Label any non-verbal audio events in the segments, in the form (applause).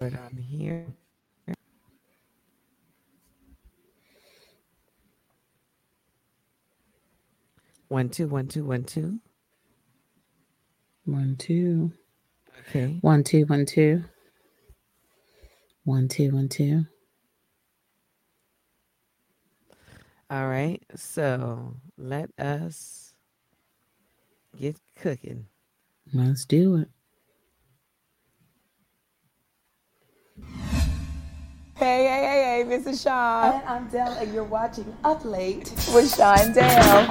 it on here. One two one two one two. One two. Okay. One two one two. One two one two. All right. So let us get cooking. Let's do it. Hey, hey, hey, hey, this is Sean. And I'm Dell, and you're watching Up Late with Sean Dell.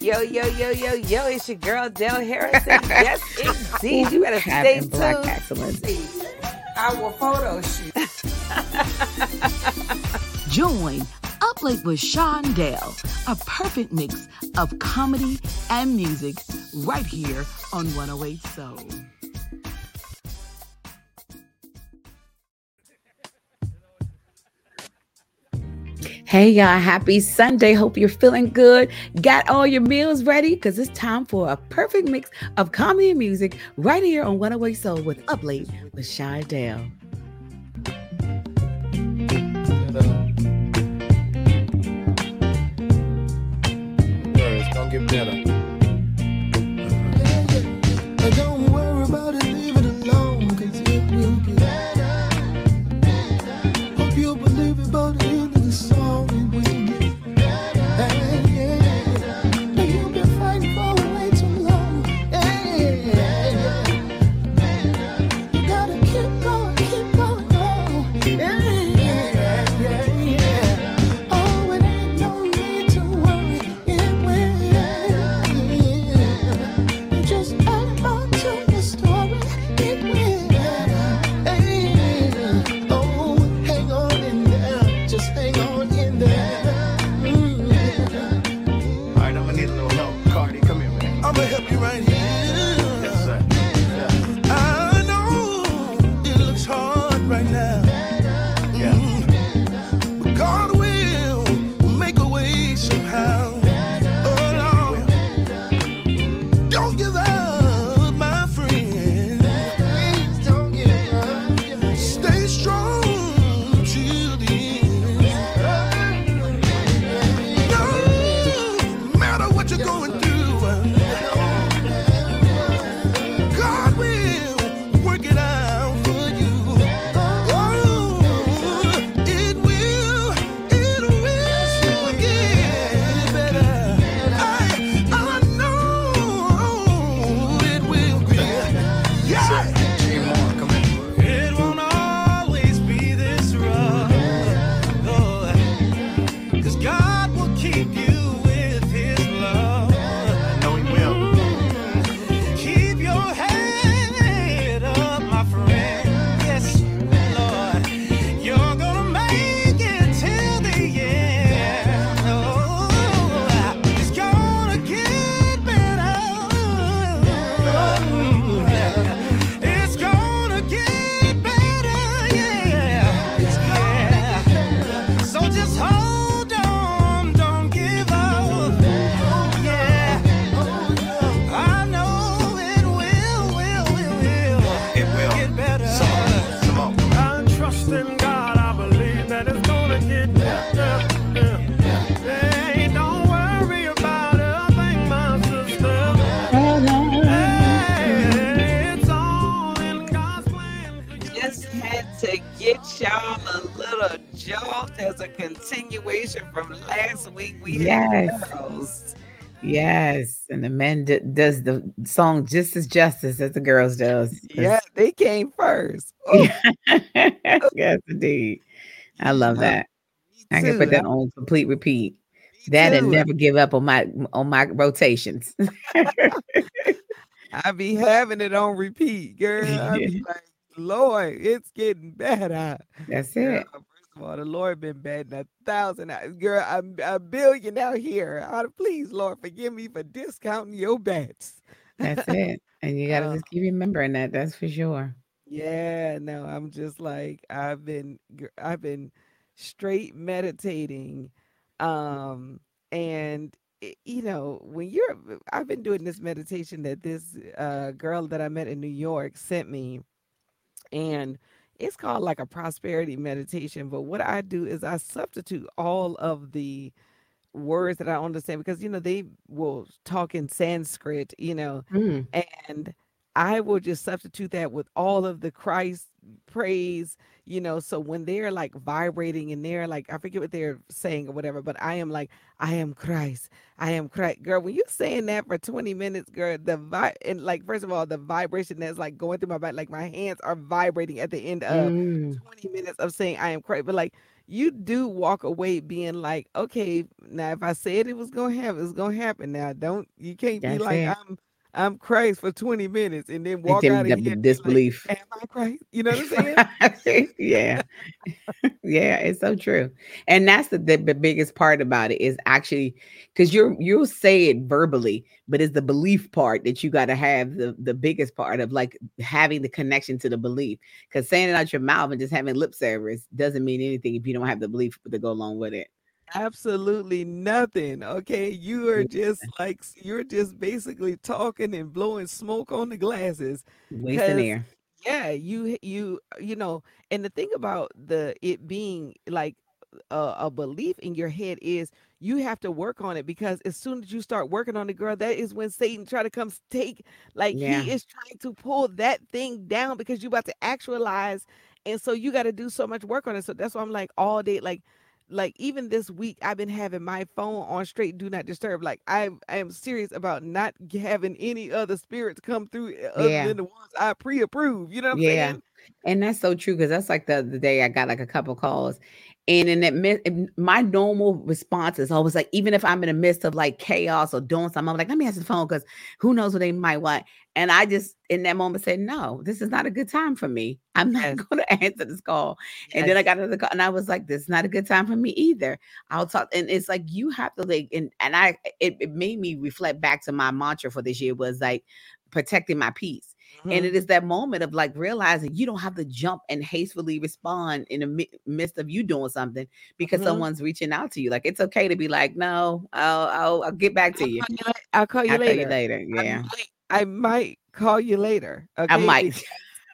Yo, yo, yo, yo, yo, it's your girl Dell Harrison. (laughs) yes, indeed. You better stay Captain Black tuned. Excellence. Our photo shoot. (laughs) Join Up Late with Sean Dale, a perfect mix of comedy and music right here on 108 Soul. Hey y'all, happy Sunday. Hope you're feeling good. Got all your meals ready? Because it's time for a perfect mix of comedy and music right here on 108 Soul with Up Late with Shy Dale. It's gonna get better. Continuation from last week. We Yes. had girls. Yes. And the men d- does the song just as justice as the girls does. Yeah, they came first. (laughs) Oh, yes, indeed. I love that. I can put that on complete repeat. That and never give up on my on my rotations. (laughs) I be having it on repeat, girl. I be (laughs) like, Lord, it's getting better. That's it. first all, the Lord been batting a thousand. Girl, I'm a billion out here. Uh, Please, Lord, forgive me for discounting your bets. That's it. And you (laughs) gotta Uh, just keep remembering that. That's for sure. Yeah, no, I'm just like I've been, I've been straight meditating um and you know, when you're, I've been doing this meditation that this uh, girl that I met in New York sent me, and it's called like a prosperity meditation. But what I do is I substitute all of the words that I understand because you know they will talk in Sanskrit, you know, Mm, and I will just substitute that with all of the Christ praise, you know. So when they're like vibrating and they're like, I forget what they're saying or whatever, but I am like, I am Christ, I am Christ, girl. When you're saying that for 20 minutes, girl, the vi and like first of all, the vibration that's like going through my body, like my hands are vibrating at the end of mm. 20 minutes of saying I am Christ, but like you do walk away being like, okay, now if I said it was gonna happen, it's gonna happen. Now don't you can't be like it. I'm I'm Christ for 20 minutes and then walk out of here be like, disbelief. Am I Christ? You know what I'm saying? (laughs) yeah. (laughs) yeah, it's so true. And that's the, the, the biggest part about it is actually because you're you'll say it verbally, but it's the belief part that you got to have the the biggest part of like having the connection to the belief. Because saying it out your mouth and just having lip service doesn't mean anything if you don't have the belief to go along with it. Absolutely nothing. Okay. You are just (laughs) like you're just basically talking and blowing smoke on the glasses. Wasting air. yeah, you you uh, you know, and the thing about the it being like a, a belief in your head is you have to work on it because as soon as you start working on the girl, that is when Satan try to come take like Yeah. he is trying to pull that thing down because you about to actualize, and so you got to do so much work on it. So that's why I'm like all day, like like even this week I've been having my phone on straight do not disturb. Like I I am serious about not having any other spirits come through uh, other Yeah. than the ones I pre-approve. You know what I'm Yeah. saying? And that's so true because that's like the other day I got like a couple calls, and in that my normal response is always like, even if I'm in the midst of like chaos or doing something, I'm like, let me answer the phone because who knows what they might want. And I just in that moment said, no, this is not a good time for me. I'm not Yes. (laughs) going to answer this call. And then I got another call, and I was like, this is not a good time for me either. I'll talk, and it's like you have to like, and and I it, it made me reflect back to my mantra for this year was like protecting my peace. And Mhm. it is that moment of like realizing you don't have to jump and hastily respond in the mi- midst of you doing something because Mhm. someone's reaching out to you. Like it's okay to be like, no, I'll I'll, I'll get back to you. call I'll call you I'll call later. you later. I Yeah, might, I might call you later. I might.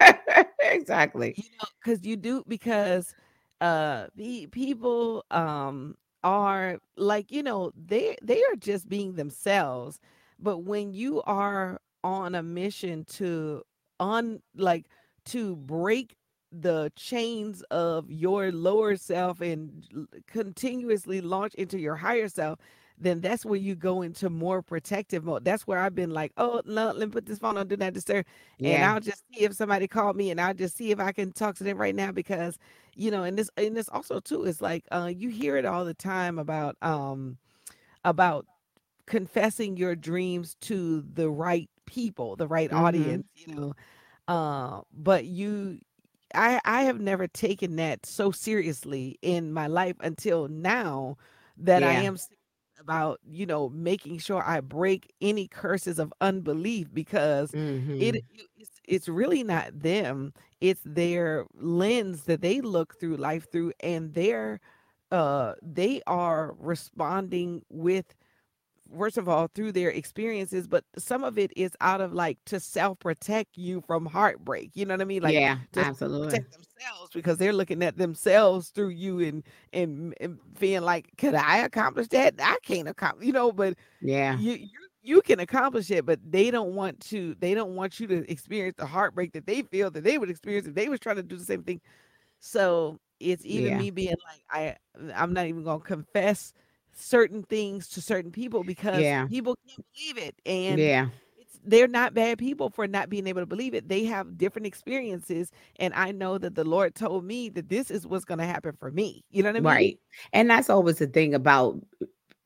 (laughs) Exactly. you know, because you do because uh the people um are like, you know, they they are just being themselves. But when you are on a mission to un like to break the chains of your lower self and continuously launch into your higher self then that's where you go into more protective mode. That's where I've been like, oh no, let me put this phone on, do not disturb and I'll just see if somebody called me and I'll just see if I can talk to them right now because you know and this and this also too is like uh you hear it all the time about um about confessing your dreams to the right people the right Mm-hmm. audience you know uh but you I I have never taken that so seriously in my life until now that I am about you know making sure I break any curses of unbelief because hmm it it's, it's really not them. It's their lens that they look through life through and they're uh they are responding with first of all through their experiences but some of it is out of like to self protect you from heartbreak you know what i mean like yeah, absolutely. protect themselves because they're looking at themselves through you and and, and feeling like could i accomplish that i can't accomplish you know but Yeah. you you you can accomplish it but they don't want to they don't want you to experience the heartbreak that they feel that they would experience if they was trying to do the same thing so it's even Yeah. me being like i i'm not even gonna confess certain things to certain people because Yeah. people can't believe it and Yeah. it's, they're not bad people for not being able to believe it they have different experiences and i know that the lord told me that this is what's going to happen for me you know what i mean Right. And that's always the thing about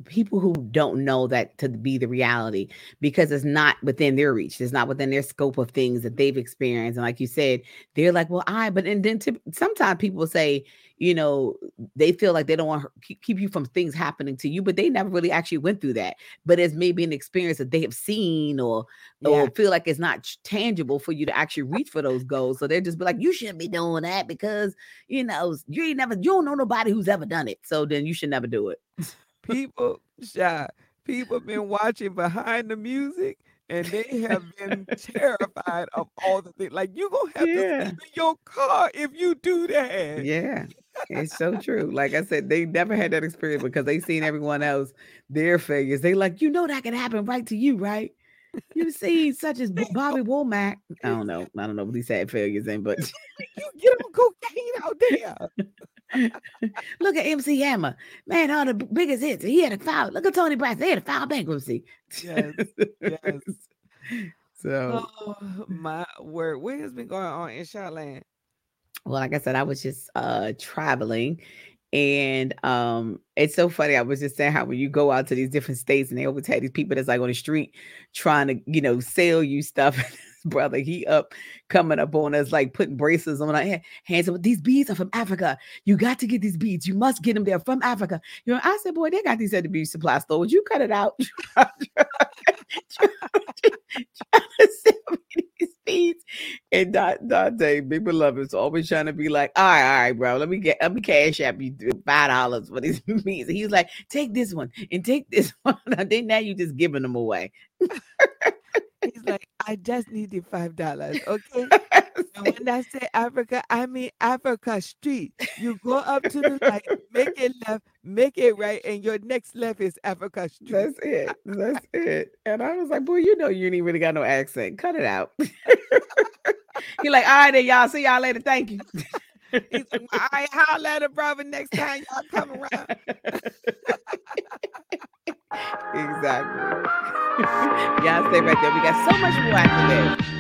people who don't know that to be the reality because it's not within their reach. It's not within their scope of things that they've experienced. And like you said, they're like, well, I, but and then tip- sometimes people say, you know, they feel like they don't want to keep, keep you from things happening to you, but they never really actually went through that. But it's maybe an experience that they have seen or yeah or feel like it's not tangible for you to actually reach for those goals. So they're just be like, you shouldn't be doing that because you know you ain't never you don't know nobody who's ever done it. So then you should never do it. (laughs) people shy people been watching behind the music and they have been terrified of all the things. Like you gonna have Yeah. to sleep in your car if you do that. Yeah, it's so true. Like I said, they never had that experience because they seen everyone else their failures. They like, you know, that can happen right to you, right? You see, such as Bobby Womack. I don't know. I don't know what these sad failures in, but (laughs) You get on cocaine out there. (laughs) look at MC Hammer, man, all the biggest hits. He had a file. Look at Toni Braxton. They had a file bankruptcy. Yes, yes. (laughs) So, Oh my word. What has been going on in Shotland? well, like I said, I was just uh traveling. And um, it's so funny. I was just saying how when you go out to these different states and they always have these people that's like on the street trying to, you know, sell you stuff. (laughs) Brother, he up coming up on us, like putting braces on our ha- hands. Up. These beads are from Africa. You got to get these beads. You must get them. They're from Africa. You know, I said, boy, they got these at the beauty supply store. Would you cut it out? trying to sell these beads. (laughs) And Da- Dante, big beloved, is always trying to be like, all right, all right, bro, let me get, let me cash app you five dollars for these (laughs) beads. He's like, take this one and take this (laughs) one. Then now you just giving them away. He's like, I just need the five dollars. Okay. (laughs) And when I say Africa, I mean Africa Street. You go up to the right, make it left, make it right, and your next left is Africa Street. That's it. (laughs) That's it. And I was like, boy, you know you ain't really got no accent. Cut it out. (laughs) He like, all right, then y'all see y'all later. Thank you. He's like, all right, holler at a brother next time y'all come around. Exactly. (laughs) y'all stay right there. We got so much more after this.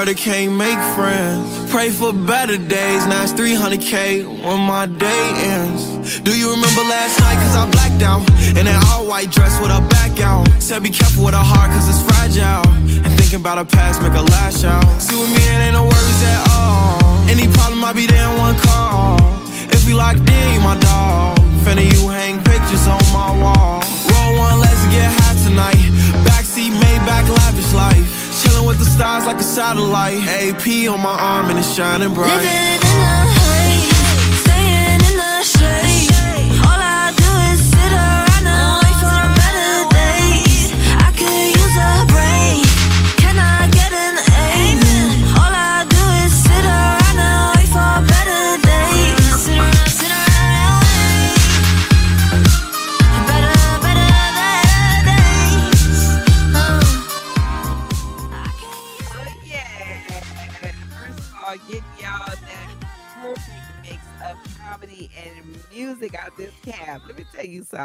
Introverted can't make friends. Pray for better days. Now it's 300k when my day ends. Do you remember last night? Cause I blacked out. In an all white dress with a back out. Said be careful with a heart cause it's fragile. And thinking about a past make a lash out. See with me, it ain't no worries at all. Any problem, I'll be there in one call. If we locked in, you my dog. Finna you hang pictures on my wall. Roll one, let's get high tonight. Backseat, Maybach, lavish life. With the stars like a satellite. AP on my arm and it's shining bright.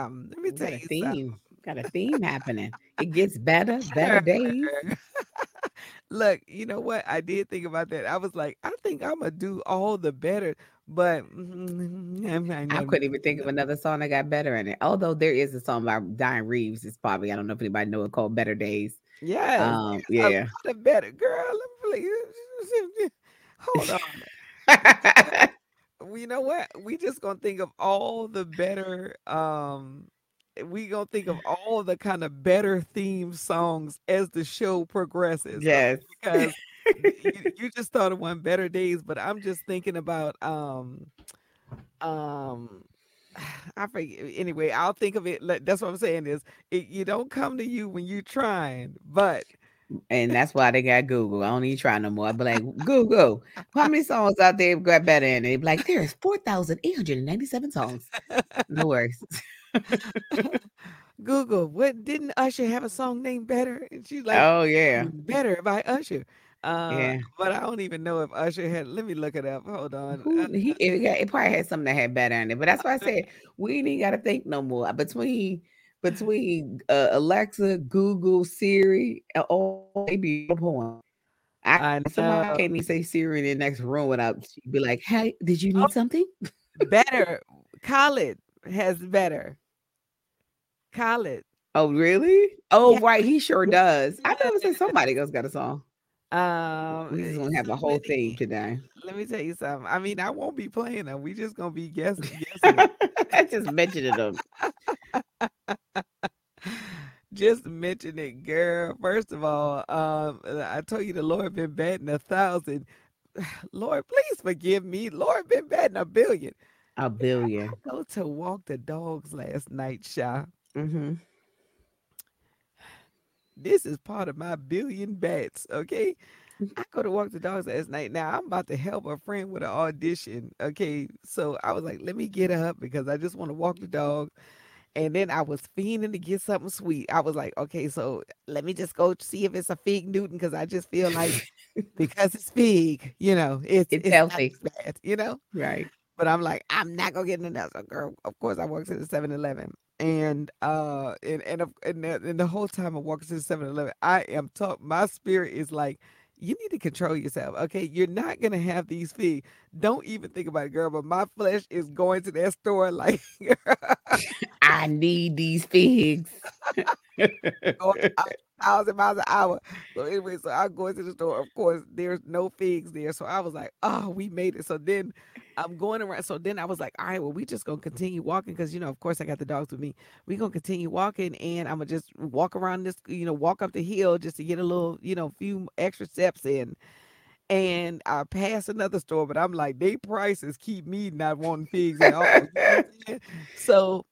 Something. Let me tell you something. theme. Got a theme happening. It gets better, (laughs) better days. (laughs) Look, you know what? I did think about that. I was like, I think I'm gonna do all the better, but (laughs) I, I couldn't even think of another song that got better in it. Although there is a song by Dianne Reeves. It's probably I don't know if anybody know it called Better Days. Yeah, Um, yeah. the better girl. Please- Hold on. You know what? We just gonna think of all the better. Um, we gonna think of all the kind of better theme songs as the show progresses. yes. because (laughs) you, you just thought of one better days, but I'm just thinking about um um (sighs) I forget anyway, I'll think of it like that's what I'm saying is it, you don't come to you when you're trying, but And that's why they got Google. I don't even try no more. I'd be like, (laughs) Google, how many songs out there got better? And they'd be like, there's 4,897 songs. No (laughs) worries. Google, what didn't Usher have a song named Better? And she's like, Oh, yeah. Better by Usher. Uh, Yeah. But I don't even know if Usher had. Let me look it up. Hold on. Who, he, it, it probably had something that had better in it. But that's why I (laughs) said we ain't got to think no more. Between between uh, Alexa, Google, Siri, uh, all they be on point. I, I somebody know. can't even say Siri in the next room without she'd be like, "Hey, did you need Oh. something?" better. Khaled has better. Khaled. Oh, really? Oh, Yeah. right. He sure does. I never said (laughs) somebody else got a song. Um, We just gonna have a whole theme today. Let me tell you something. I mean, I won't be playing them. We just gonna be guessing. (laughs) guessing. I just mentioned them. (laughs) (laughs) just mention it, girl. First of all, um, I told you the Lord been batting a thousand. (sighs) Lord, please forgive me. Lord been batting a billion. A billion. I Go to walk the dogs last night, Sha. Mm-hmm. This is part of my billion bats, okay? I go to walk the dogs last night. Now I'm about to help a friend with an audition. Okay. So I was like, let me get up because I just want to walk the dog. And then I was fiending to get something sweet. I was like, okay, so let me just go see if it's a fig Newton because I just feel like (laughs) because it's fig, you know, it's It's not healthy. bad, you know. Right. But I'm like, I'm not gonna get in the So girl, of course I worked to the 7-Eleven. And uh and and, and, the, and the whole time I walked to the 7-Eleven, I am talk my spirit is like, you need to control yourself. Okay. You're not gonna have these figs. Don't even think about it, girl. But my flesh is going to that store like (laughs) (laughs) I need these figs. (laughs) going (laughs) thousand miles an hour. So anyway, so I go into the store. Of course, there's no figs there. So I was like, oh, we made it. So then I'm going around. So then I was like, all right, well, we just gonna continue walking because you know, of course, I got the dogs with me. We gonna continue walking, and I'm gonna just walk around this, you know, walk up the hill just to get a little, you know, few extra steps in. And I pass another store, but I'm like, they prices keep me not wanting figs at all. you know what I'm (laughs) saying? so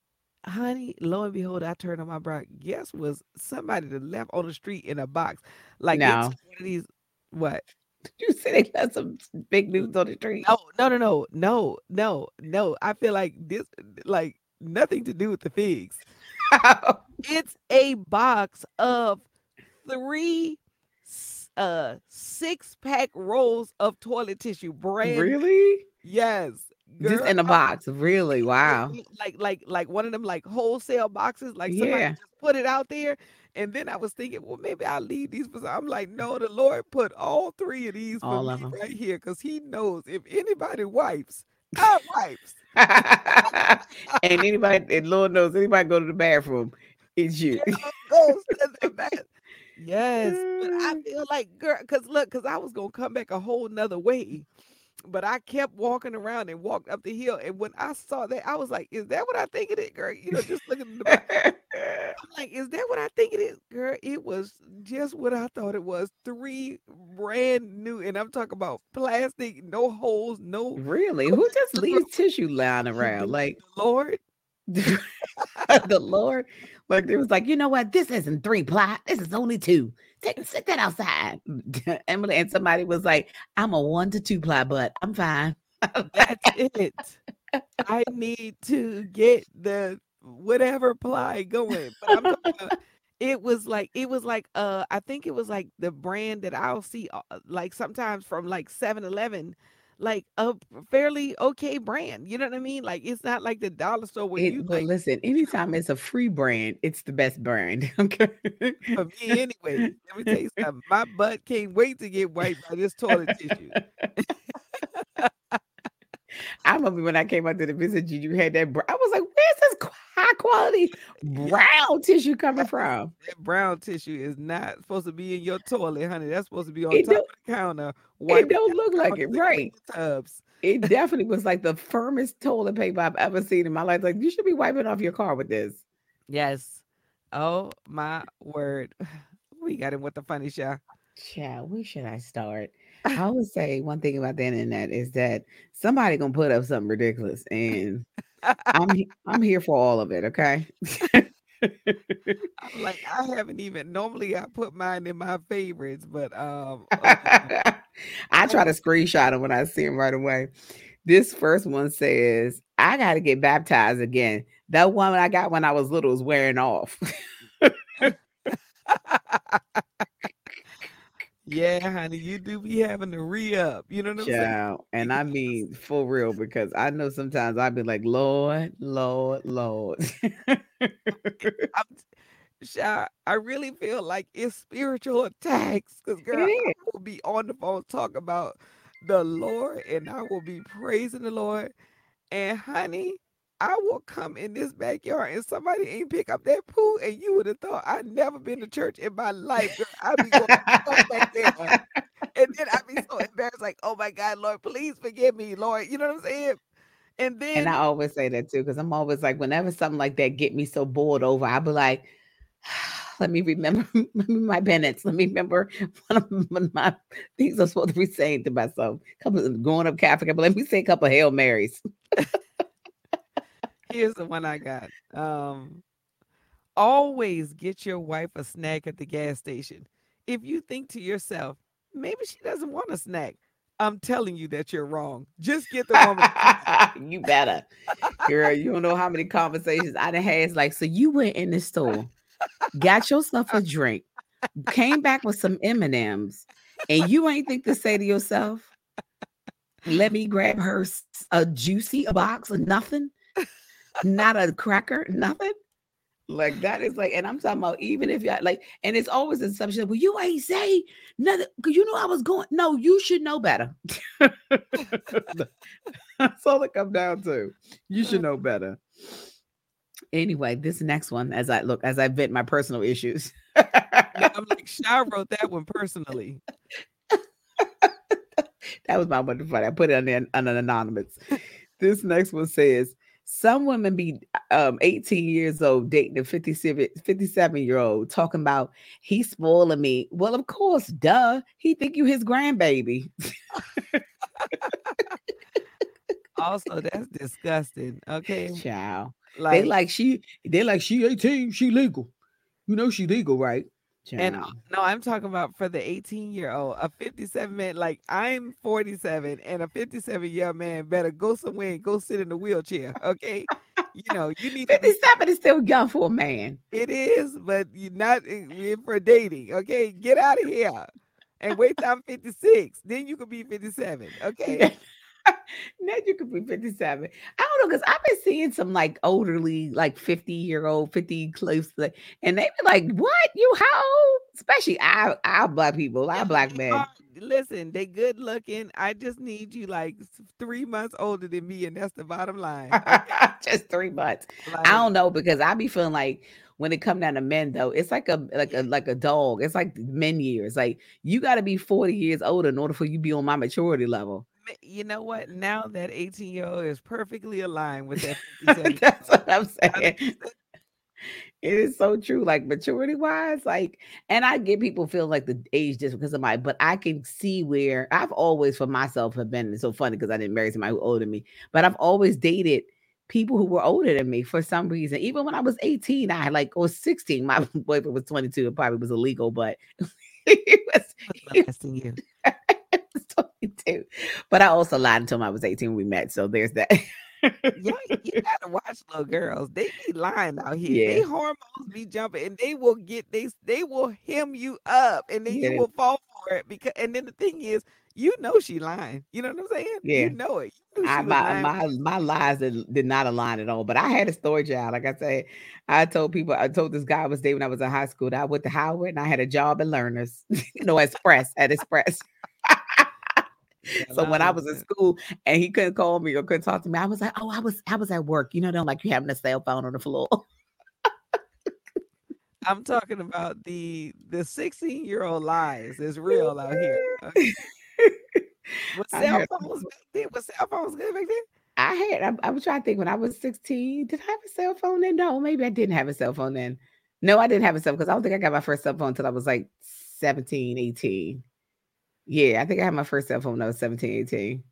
honey, lo and behold, I turned on my bra. Guess was somebody that left on the street in a box. Like No. took one of these what? Did (laughs) you said they left some big news on the street. No, no, no, no, no, no, no. I feel like this like nothing to do with the figs. (laughs) It's a box of three uh six pack rolls of toilet tissue. Brand really? yes. Just in a box. Really? Wow. Like like like one of them like wholesale boxes. Like somebody Yeah. just put it out there. And then I was thinking, well, maybe I'll leave these for. I'm like, no, the Lord put all three of these for All me of 'em. right here because He knows if anybody wipes, I wipes. (laughs) and anybody, and Lord knows, anybody go to the bathroom, it's you. goes to the bath. (laughs) Yes, but I Mm. feel like girl, cause look, cause I was gonna come back a whole nother way, but I kept walking around and walked up the hill, and when I saw that, I was like, "Is that what I think it is, girl?" You know, just looking at the back. (laughs) I'm like, "Is that what I think it is, girl?" It was just what I thought it was. Three brand new, and I'm talking about plastic, no holes, no. really? Who just (laughs) leaves tissue lying around? Like Lord, (laughs) the Lord, like it was like, you know what? This isn't three ply. This is only two. Take sit that outside. (laughs) Emily and somebody was like, I'm a one to two ply, but I'm fine. That's (laughs) it. I need to get the whatever ply going. But I'm about, (laughs) it was like it was like uh I think it was like the brand that I'll see uh, like sometimes from like 7-Eleven, like a fairly okay brand. You know what I mean? Like it's not like the dollar store where It- you but like listen, anytime it's a free brand, it's the best brand. (laughs) Okay. for me anyway. Let me tell you something. My butt can't wait to get wiped by this toilet tissue. (laughs) I remember when I came out to the visit you, you had that. br- I was like, where's this high quality brown tissue coming from? That brown tissue is not supposed to be in your toilet, honey. That's supposed to be on It top of the counter. It don't look like it, right? Tubs. It definitely was like the firmest toilet paper I've ever seen in my life. Like, you should be wiping off your car with this. Yes. Oh my word. (sighs) We got him with the funny show. Yeah, where should I start? I (laughs) would say one thing about the internet is that somebody gonna put up something ridiculous, and I'm I'm here for all of it. Okay. I'm like, I haven't even normally I put mine in my favorites, but um (laughs) okay. I try to screenshot them when I see them right away. This first one says, I got to get baptized again. That one I got when I was little is wearing off. (laughs) (laughs) yeah, honey, you do be having to re-up. You know what I'm saying? Child. And I (laughs) mean, for real, because I know sometimes I'd be like, Lord, Lord, Lord. I'm (laughs) Sha, I really feel like it's spiritual attacks because girl, I will be on the phone talking about the Lord and I will be praising the Lord. And honey, I will come in this backyard and somebody ain't pick up that poo, and you would have thought I'd never been to church in my life. Girl. I'd be going back there. And then I'd be so embarrassed, like, oh my God, Lord, please forgive me, Lord. You know what I'm saying? And then And I always say that too, because I'm always like, whenever something like that get me so bored over, I'll be like, (sighs) let me remember (laughs) my penance. Let me remember one of my things I'm supposed to be saying to myself. Couple of growing up Catholic, but let me say a couple of Hail Marys. (laughs) Here's the one I got. Um, always get your wife a snack at the gas station. If you think to yourself, maybe she doesn't want a snack, I'm telling you that you're wrong. Just get the woman. (laughs) you better. Girl, you don't know how many conversations I done had. It's like, so you went in the store, got yourself a drink, came back with some M&Ms, and you ain't think to say to yourself, let me grab her a juicy a box of nothing, not a cracker, nothing. Like that is like, and I'm talking about even if you like, and it's always in some shit. Well, you ain't say nothing because you know I was going. No, you should know better. (laughs) That's all it comes down to. You should know better. Anyway, this next one, as I look, as I vent my personal issues. (laughs) I'm like, Sha wrote that one personally. (laughs) that was my wonderful. fight. I put it on, the, on an anonymous. This next one says some women be um 18 years old dating a 57 57 year old talking about he's spoiling me. Well, of course, duh. He think you his grandbaby. Also, that's disgusting. Okay. Child. Like, they like she they like she 18, she legal. You know she legal, right? And no, I'm talking about for the 18 year old, a 57 man, like I'm 47, and a 57 year man better go somewhere and go sit in a wheelchair. Okay. You know, you need to be 57 is still young for a man. It is, but you're not eh, in, in for dating. Okay, get out of here and wait till I'm 56. Then you could be 57. Okay, (laughs) (laughs) now you could be 57. I don't know, because I've been seeing some like elderly, like 50 year old, 50 close, and they be like, What? You how old? Especially our, our black people, our black men. listen, they good looking. I just need you like three months older than me, and that's the bottom line. okay? (laughs) Just three months. Like, I don't know because I be feeling like when it come down to men though, it's like a like a like a dog. It's like men years. Like you got to be 40 years older in order for you to be on my maturity level. You know what? Now that 18 year old is perfectly aligned with that (laughs) That's what I'm (laughs) saying. (laughs) It is so true, like maturity wise, like, and I get people feel like the age just because of my, but I can see where I've always for myself have been it's so funny because I didn't marry somebody who older than me, but I've always dated people who were older than me for some reason. Even when I was 18, I like or 16, my boyfriend was 22, it probably was illegal, but he was, was he you. was (laughs) 22. But I also lied and told him I was 18 when we met. So there's that. Yeah, you gotta watch little girls. They be lying out here. They hormones be jumping, and they will get they they will hem you up, and then Yeah, you they- will fall for it. Because and then the thing is, you know she lying. You know what I'm saying? Yeah. you know it. You I, my my my lies did, did not align at all. But I had a story, child. Like I said, I told people, I told this guy I was dating when I was in high school that I went to Howard and I had a job at Learners, (laughs) you know, Express at Express. So when I was in school and he couldn't call me or couldn't talk to me, I was like, "Oh, I was I was at work." You know, don't like you having a cell phone on the floor. I'm talking about the the 16 year old lies is real out here. (laughs) okay? Was cell phones back then? Was cell phones good back then? I had. I, I was trying to think when I was sixteen. Did I have a cell phone then? No, maybe I didn't have a cell phone then. No, I didn't have a cell because I don't think I got my first cell phone until I was like 17, 18. Yeah, I think I had my first cell phone when I was 17, 18.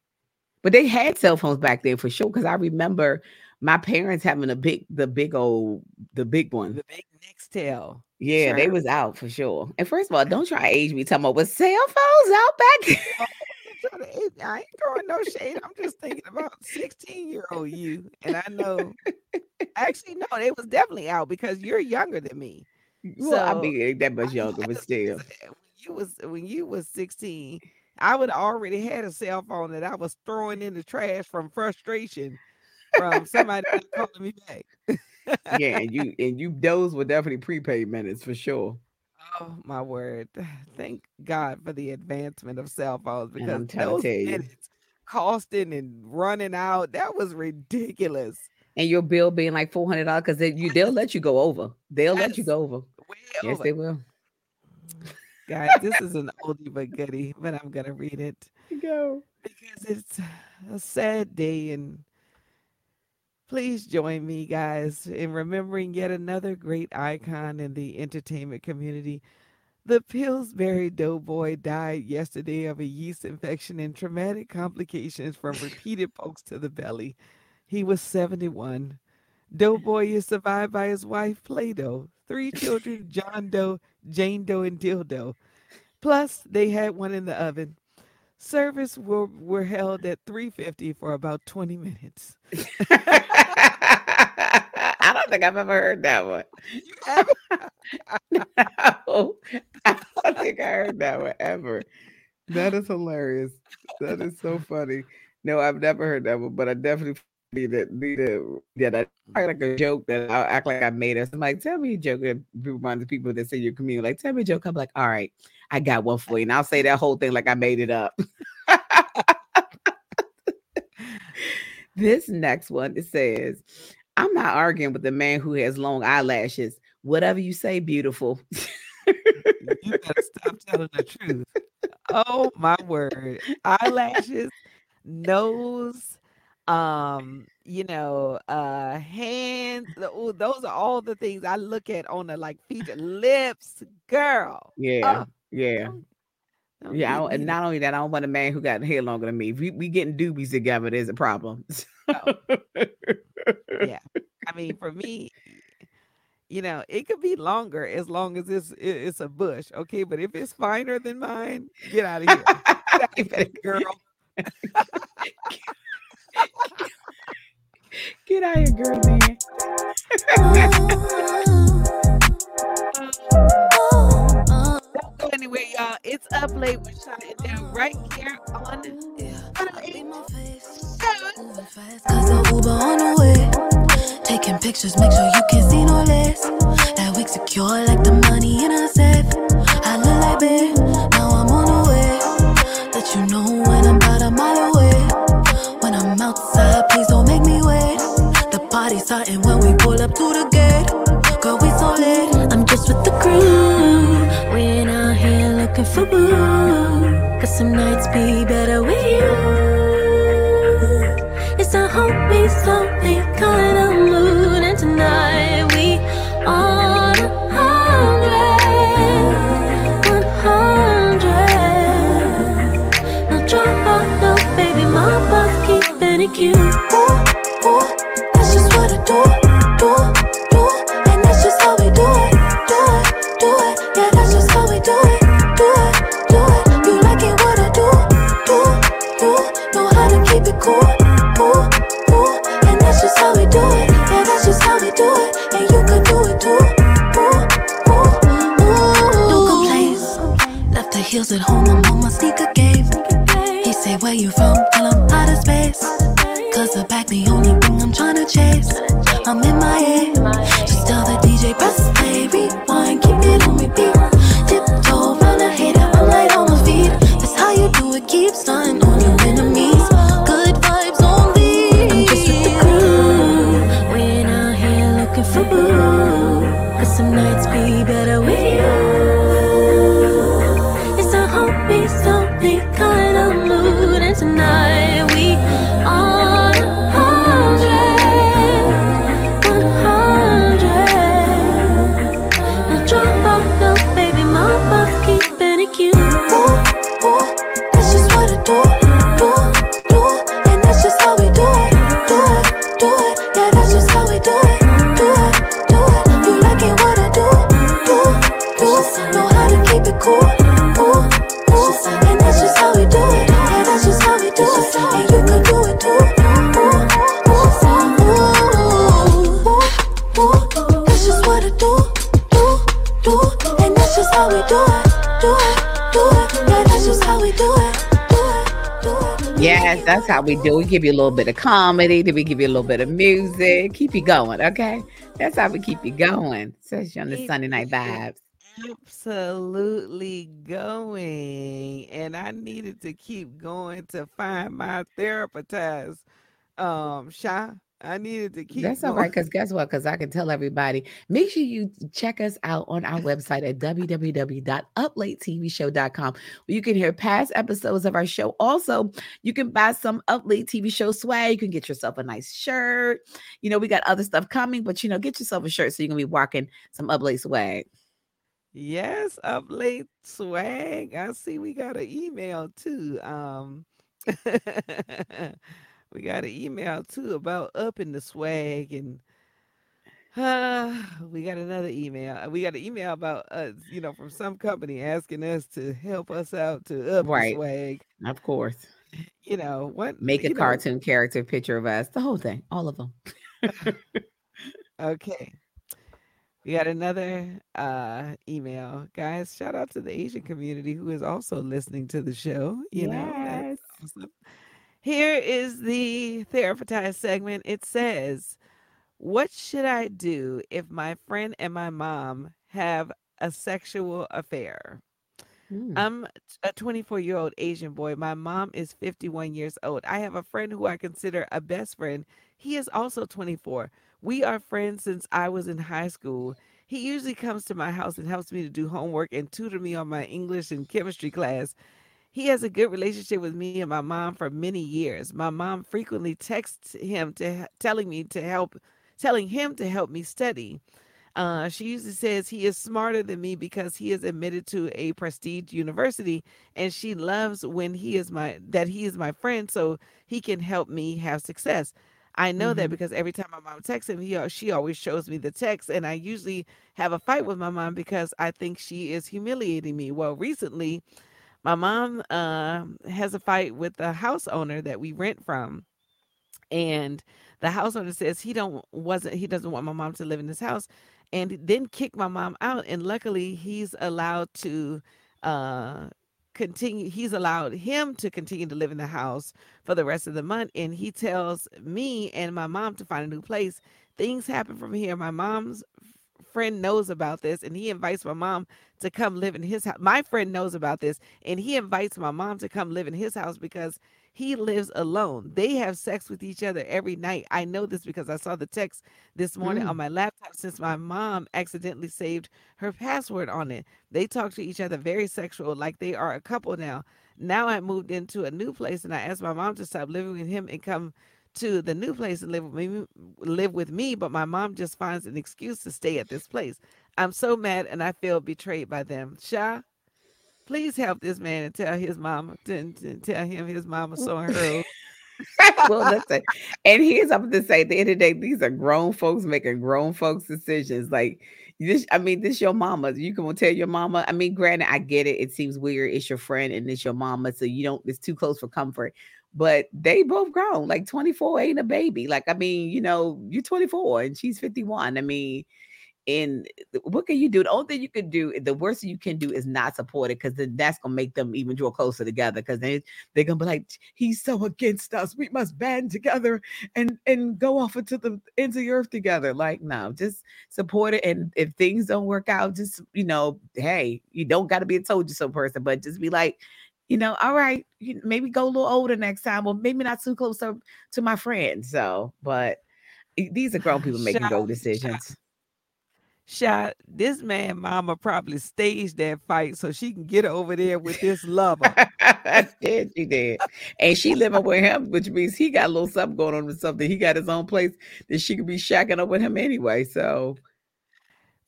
But they had cell phones back then for sure. Because I remember My parents having a big, the big old, the big one. The big Nextel. Yeah, they was out for sure. And first of all, (laughs) oh, don't try to age me talking about was cell phones out back. To- it- I ain't throwing no shade. I'm just thinking about 16 year old you. And I know, (laughs) actually, no, it was definitely out because you're younger than me. well, I So, mean, that much younger, but still. You was uh, when you was 16, I would already had a cell phone that I was throwing in the trash from frustration from somebody calling me back. Yeah, (laughs) and you and you those were definitely prepaid minutes for sure. Oh my word! (sighs) Thank God for the advancement of cell phones because I'm trying to those minutes costing and running out that was ridiculous. And your bill being like four hundred dollars because they, you they'll let you go over. They'll let you go over. Way Yes, over. they will. Mm. Guys, this is an oldie but goodie, but I'm gonna read it. Go. because it's a sad day and please join me guys in remembering yet another great icon in the entertainment community the pillsbury doughboy died yesterday of a yeast infection and traumatic complications from repeated pokes to the belly he was 71 doughboy is survived by his wife play-doh three children john doe jane doe and dildo plus they had one in the oven service were, were held at 350 for about 20 minutes (laughs) I don't think I've ever heard that one. (laughs) no, I don't think I heard that one ever. That is hilarious. That is so funny. No, I've never heard that one, but I definitely need to need to yeah, that like a joke that I'll act like I made us. I'm like, tell me a joke and remind the people that's in your community. Like, tell me a joke. I'm like, all right, I got one for you. And I'll say that whole thing like I made it up. (laughs) this next one it says, I'm not arguing with the man who has long eyelashes. Whatever you say, beautiful. you gotta stop telling the truth oh my word eyelashes nose um you know uh hands ooh, those are all the things i look at on the like feature lips girl Yeah, Oh, yeah. don't- don't Yeah, I and not only that, I don't want a man who got hair longer than me. If we, we getting doobies together, there's a problem. (laughs) yeah i mean for me you know it could be longer as long as it's it- it's a bush okay but if it's finer than mine get out of here (laughs) Get outta here, girl Get out of here, girl, man. Don't go anywhere, y'all. It's up late with Shy and Down right here on Cause the Uber on the way. Taking pictures, make sure you can see no less. That wig secure like the money in a safe. I look like babe, now I'm on the way. Let you know when I'm about a mile away. Starting when we pull up to the gate. Girl, we so late. I'm just with the crew. We ain't out here looking for boo. Cause some nights be better with you. It's a homie, slowly kind of mood, and tonight we on a hundred, one hundred. No drama, no baby, my boss keeping it cute. The heels at home, I'm on my sneaker game. He say, Where you from? Tell him out of space. Cause the back the only I'm in my head. That's how we do. We give you a little bit of comedy, then we give you a little bit of music, keep you going. Okay, that's how we keep you going, especially on the Keep Sunday night vibes. absolutely going. And I needed to keep going to find my therapist. Um, Sha, I needed to keep That's all going. right, because guess what? Because I can tell everybody. Make sure you check us out on our website at www.uplatetvshow.com where you can hear past episodes of our show. Also, you can buy some Up Late TV show swag. You can get yourself a nice shirt. You know, we got other stuff coming, but you know, get yourself a shirt so you're gonna be walking some Up Late swag. Yes, up late swag. I see we got an email too. Um (laughs) we got an email too about up in the swag and uh, (sighs) we got another email. Uh, We got an email about us, you know, from some company asking us to help us out to up the swag. Of course. (laughs) You know, what Make a you know, cartoon character picture of us. The whole thing. All of them. (laughs) Okay. We got another uh email. Guys, shout out to the Asian community who is also listening to the show. You know, Yes. that's awesome. Here is the therapist segment. It says, What should I do if my friend and my mom have a sexual affair? Hmm. I'm a 24 year old Asian boy. My mom is 51 years old. I have a friend who I consider a best friend. He is also 24. We are friends since I was in high school. He usually comes to my house and helps me to do homework and tutor me on my English and chemistry class. He has a good relationship with me and my mom for many years. My mom frequently texts him to telling me to help telling him to help me study. Uh, she usually says he is smarter than me because he is admitted to a prestige university, and she loves when he is my that he is my friend, so he can help me have success. I know that Mhm. because every time my mom texts him, he she always shows me the text, and I usually have a fight with my mom because I think she is humiliating me. Well, recently, my mom uh, has a fight with the house owner that we rent from and the house owner says he don't wasn't he doesn't want my mom to live in this house and then kick my mom out and luckily he's allowed to uh continue he's allowed him to continue to live in the house for the rest of the month and he tells me and my mom to find a new place. Things happen from here. My mom's friend knows about this and he invites my mom to come live in his house my friend knows about this and he invites my mom to come live in his house because he lives alone. They have sex with each other every night. I know this because I saw the text this morning on mm. my laptop since my mom accidentally saved her password on it. They talk to each other very sexual, like they are a couple now. Now I moved into a new place and I asked my mom to stop living with him and come to the new place and live with me live with me, but my mom just finds an excuse to stay at this place. I'm so mad and I feel betrayed by them. Sha, please help this man and tell his mama to, to tell him his mama so (laughs) her. well, listen, and here's something to say: at the end of the day, these are grown folks making grown folks decisions. Like this, I mean, this your mama. You can tell your mama. I mean, granted, I get it. It seems weird. It's your friend and it's your mama, so you don't. It's too close for comfort. But they both grown. Like 24 ain't a baby. Like I mean, you know, you're 24 and she's 51. I mean, and eh, what can you do? The only thing you can do, eh, the worst thing you can do is not support it because then that's gonna make them even draw closer together because they they're gonna be like, he's so against us. We must band together and and go off into the of the earth together. Like, no, just support it. And if things don't work out, just you know, hey, you don't gotta be a told you so person, but just be like, you know, all right, maybe go a little older next time, or maybe not too close to, to my friend. So, but these are grown people (sighs) making grown decisions. Shot this man mama probably staged that fight so she can get over there with this lover. (laughs) did she did, and she living with him, which means he got a little something going on with something. He got his own place that she could be shacking up with him anyway. So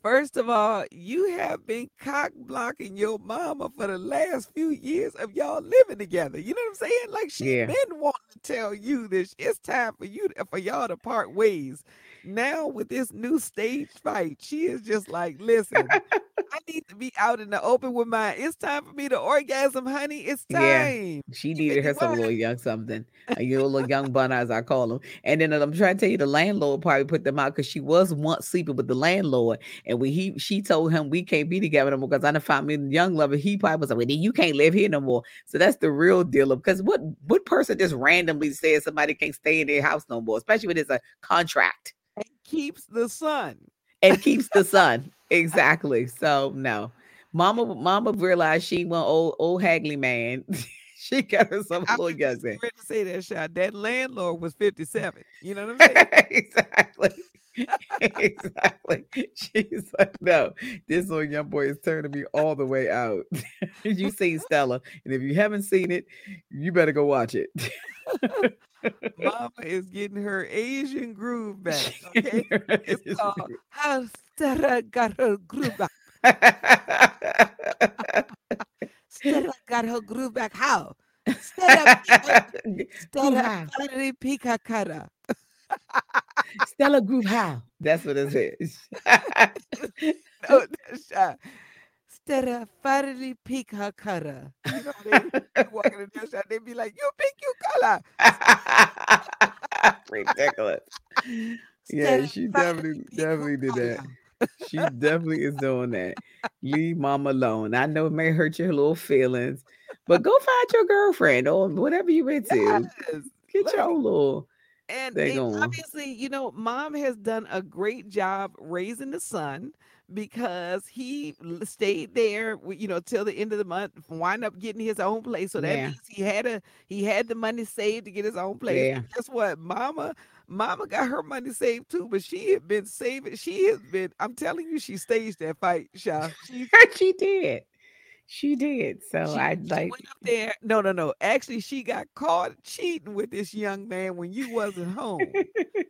First of all, you have been cock blocking your mama for the last few years of y'all living together. You know what I'm saying? Like she's Yeah. been wanting to tell you this. It's time for you to, for y'all to part ways. Now with this new stage fight, she is just like, listen, I need to be out in the open with mine. It's time for me to orgasm, honey. It's time. Yeah. She needed her some little young something, uh, a little little young bun as I call them. And then I'm trying to tell you, the landlord probably put them out because she was once sleeping with the landlord, and when he she told him we can't be together no more because I done found me a young lover. He probably was like, well, then you can't live here no more. So that's the real deal of because what what person just randomly says somebody can't stay in their house no more, especially when it's a contract And keeps the sun. And keeps the sun exactly. So no, Mama Mama realized she want old old Hagley man. (laughs) she got her some little was young just thing. ready to say that shot. That landlord was 57. You know what I'm saying? (laughs) exactly. exactly. She's like, no, this little young boy is turning me all the way out. (laughs) you seen Stella, and if you haven't seen it, you better go watch it. Mama is getting her Asian groove back. (laughs) Okay. It's called How Stella got her groove back. Stella (laughs) got her groove back. How? Stella Stella pika cara. Stella Group How? That's what it is. (laughs) No, uh, shot. Stella finally pick her color. You know, they be walking in their shot, they be like, you pick your color. (laughs) Ridiculous. (laughs) Yeah, she definitely definitely did that. She definitely is doing that. Leave mom alone. I know it may hurt your little feelings, but go find your girlfriend or whatever you (laughs) into. Yes. Get your me- little. And, and obviously, you know, mom has done a great job raising the son because he stayed there, you know, till the end of the month, wind up getting his own place. So that Yeah. means he had a he had the money saved to get his own place. Yeah. Guess what? Mama, mama got her money saved too, but she had been saving. She has been. I'm telling you, she staged that fight, Sha. She (laughs) she did. She did. So she, I like. went up there. No, no, no. Actually, she got caught cheating with this young man when you wasn't home. (laughs)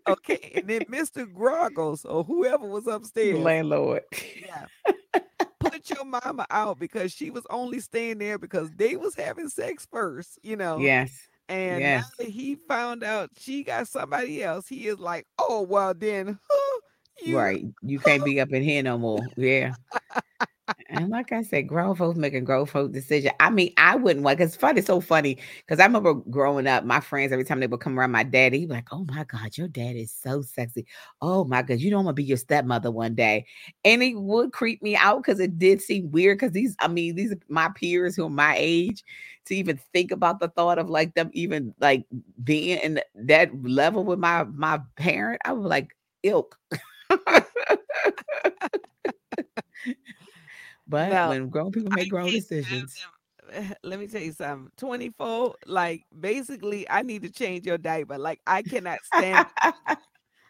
Okay, and then Mr. Groggles or whoever was upstairs, landlord. yeah, (laughs) put your mama out because she was only staying there because they was having sex first, you know. Yes. And yes. now that he found out she got somebody else, he is like, oh well, then, huh, you Right. You can't be up in here no more. Yeah. (laughs) And like I said, grown folks making grown folk decision. I mean, I wouldn't want because funny, so funny. Because I remember growing up, my friends every time they would come around my daddy, he'd be like, Oh my God, your dad is so sexy. Oh my God, you don't want to be your stepmother one day. And it would creep me out because it did seem weird. Because these, I mean, these are my peers who are my age to even think about the thought of like them even like being in that level with my my parent. I was like, ilk. (laughs) (laughs) But Now, when grown people make grown decisions, eh, Let me tell you something. 24, like basically, I need to change your diaper. Like, I cannot stand (laughs)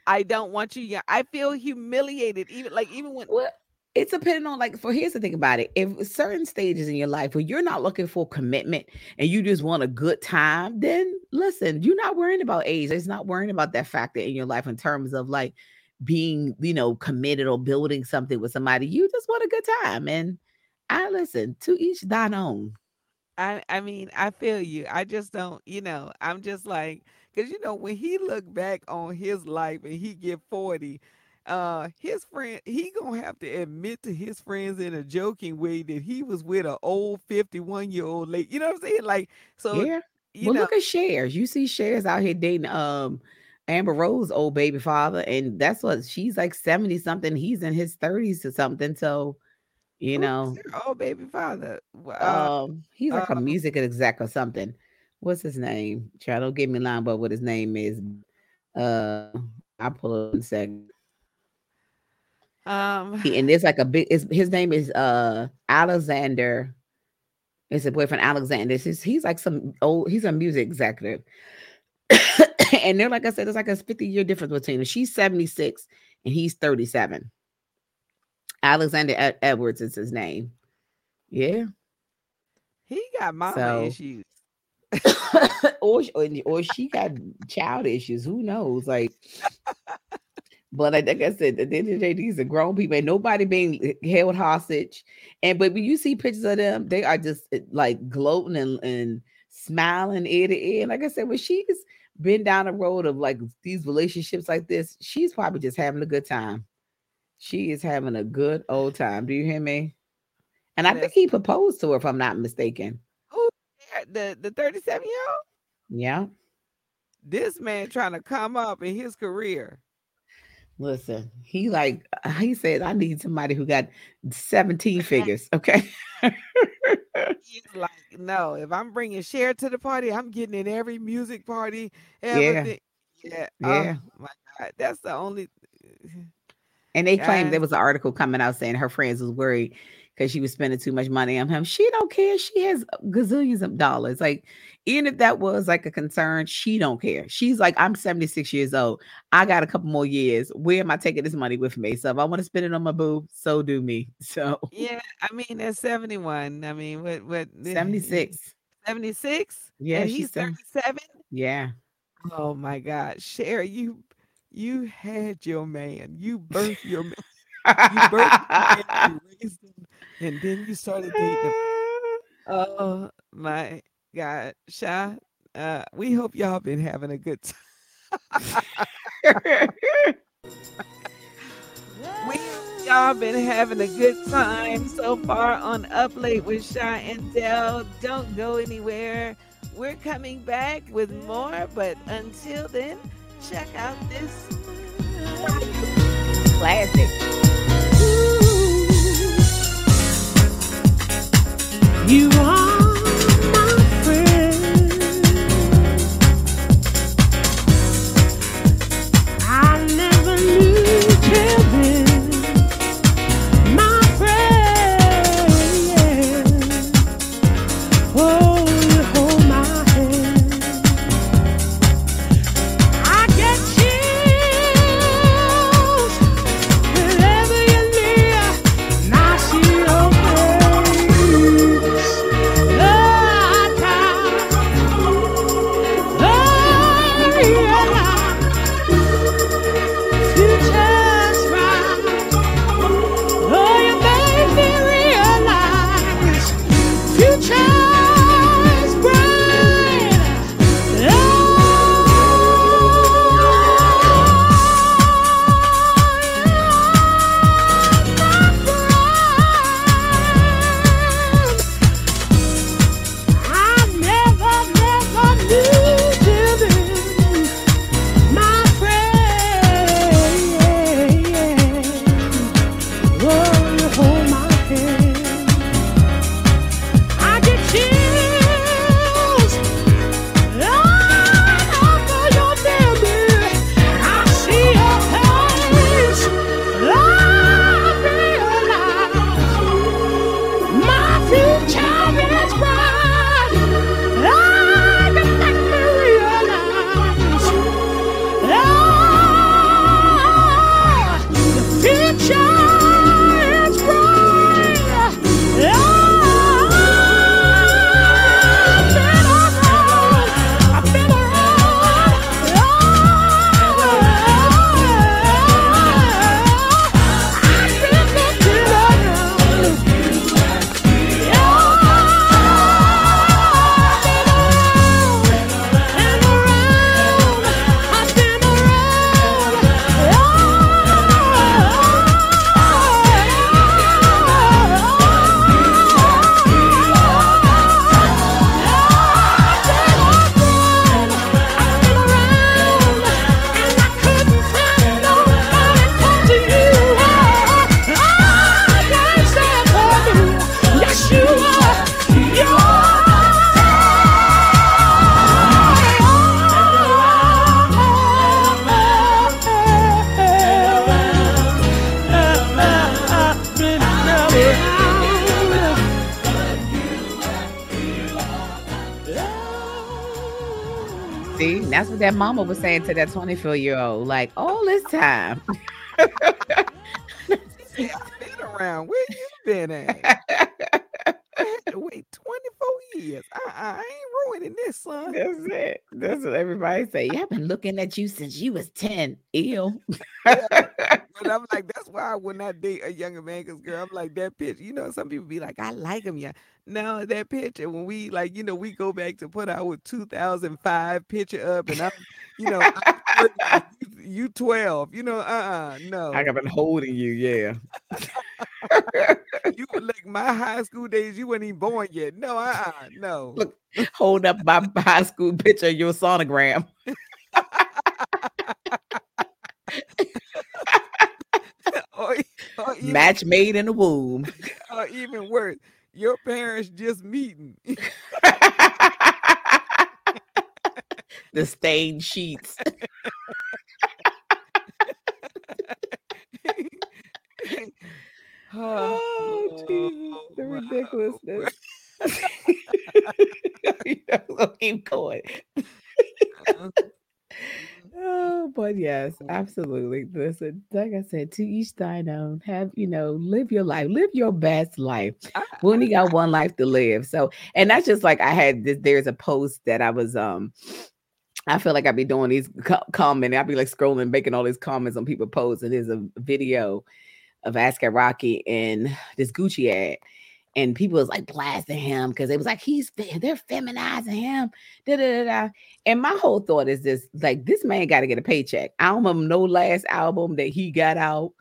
I don't want you young. I feel humiliated. Even like even when well, it's depending on like for here's the thing about it. If certain stages in your life where you're not looking for commitment and you just want a good time, then listen, you're not worrying about age. It's not worrying about that factor in your life in terms of like being, you know, committed or building something with somebody. You just want a good time. And I listen to each thine own. I I mean, I feel you. I just don't, you know, I'm just like, because you know, when he look back on his life and he get 40, uh his friend he gonna have to admit to his friends in a joking way that he was with an old 51 year old lady. You know what I'm saying? Like, so yeah. you well, know, look at Cher's. You see Cher's out here dating um Amber Rose old baby father, and that's what she's like 70 something. He's in his 30s or something. So, you who's know, old baby father. Uh, um, he's like a uh, music exec or something. What's his name? Try don't give me line but what his name is. Uh I'll pull it in a second. um, He, and there's like a big his, his name is uh Alexander. It's a boyfriend Alexander. He's, he's like some old, he's a music executive. (laughs) and they're like I said, there's like a 50 year difference between them. She's 76 and he's 37. Alexander Ed- Edwards is his name. Yeah. he got mama So- issues. (coughs) or, or or she got child issues. Who knows? Like, but like, like I said, at the end of the day, these are grown people, and nobody being held hostage. And but when you see pictures of them, they are just eh, like gloating and, and smiling ear to ear. Like I said, when she's been down the road of like these relationships like this, she's probably just having a good time. She is having a good old time. Do you hear me? And I think he proposed to her, if I'm not mistaken. Who the the 37 year old? Yeah. This man trying to come up in his career. Listen, he like uh, he said, I need somebody who got 17 (laughs) figures. Okay. (laughs) He's like, no, if I'm bringing Cher to the party, I'm getting in every music party. Yeah. Everything. Yeah. Oh yeah. Oh my God. That's the only. And they claimed there was an article coming out saying her friends was worried because she was spending too much money on him. She don't care. She has gazillions of dollars. Like, even if that was like a concern, she don't care. She's like, I'm 76 years old. I got a couple more years. Where am I taking this money with me? So if I want to spend it on my boo, so do me. (laughs) So Yeah. I mean, at 71. I mean, what, what, eh, 76. 76? Yeah, And she's he's 37? Yeah. Oh my God. Cher, you, you had your man. You birthed your man. You birthed your. You (laughs) raised him. And then you started dating him. Oh my God, Sha. Uh, we hope y'all been having a good time. (laughs) We hope y'all been having a good time so far on Up Late with Sha and Dell. Don't go anywhere. We're coming back with more, but until then, check out this. Classic. You are mama was saying to that 24 year old. Like, all this time. I've been around. Where you been at? I had to wait 24 years. Uh-uh, I ain't ruining this, son. That's it. That's what everybody say. Yeah, I've been looking at you since you was 10. Ew. But I'm like, that's why I would not date a younger man. Cause girl, I'm like that picture. You know, some people be like, I like him, yeah. No, that picture when we like, you know, we go back to put our 2005 picture up, and I'm, you know, I'm 30, (laughs) you 12. You know, uh-uh, no. I have been holding you, yeah. you were like my high school days, you weren't even born yet. No, uh-uh, no. Look, hold up my (laughs) high school picture, your sonogram. (laughs) (laughs) even, Match made in the womb. (laughs) or even worse, your parents just meeting. (laughs) the stained sheets. Oh, oh, Jesus, the wow. ridiculousness. you know, keep going. Uh-huh. Oh, but yes, absolutely. Listen, like I said, to each thine own. Have you know, live your life, live your best life. We only got one life to live. So, and that's just like I had this. There's a post that I was um. I feel like I'd be doing these co- commenting. I'd be like scrolling, making all these comments on people posts, and there's a video of ASAP Rocky and this Gucci ad. And people was like blasting him because it was like he's they're feminizing him. Da, da, da, da. And my whole thought is this: like this man got to get a paycheck. I don't remember no last album that he got out,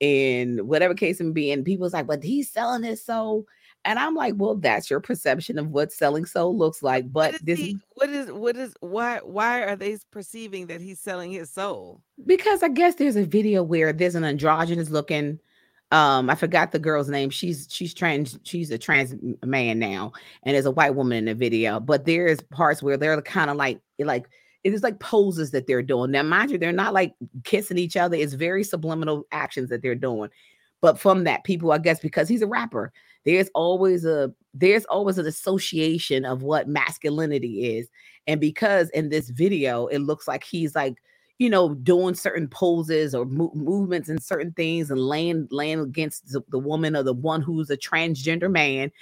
and whatever case may be. And people's like, but he's selling his soul. And I'm like, well, that's your perception of what selling soul looks like. But is this he, what is what is why why are they perceiving that he's selling his soul? because I guess there's a video where there's an androgynous looking um I forgot the girl's name. She's she's trans she's a trans man now and there's a white woman in the video, but there's parts where they're kind of like like it is like poses that they're doing. Now mind you, they're not like kissing each other. It's very subliminal actions that they're doing. But from that, people, I guess, because he's a rapper, there's always a there's always an association of what masculinity is. And because in this video, it looks like he's like you know, doing certain poses or mo- movements and certain things and laying laying against the, the woman or the one who's a transgender man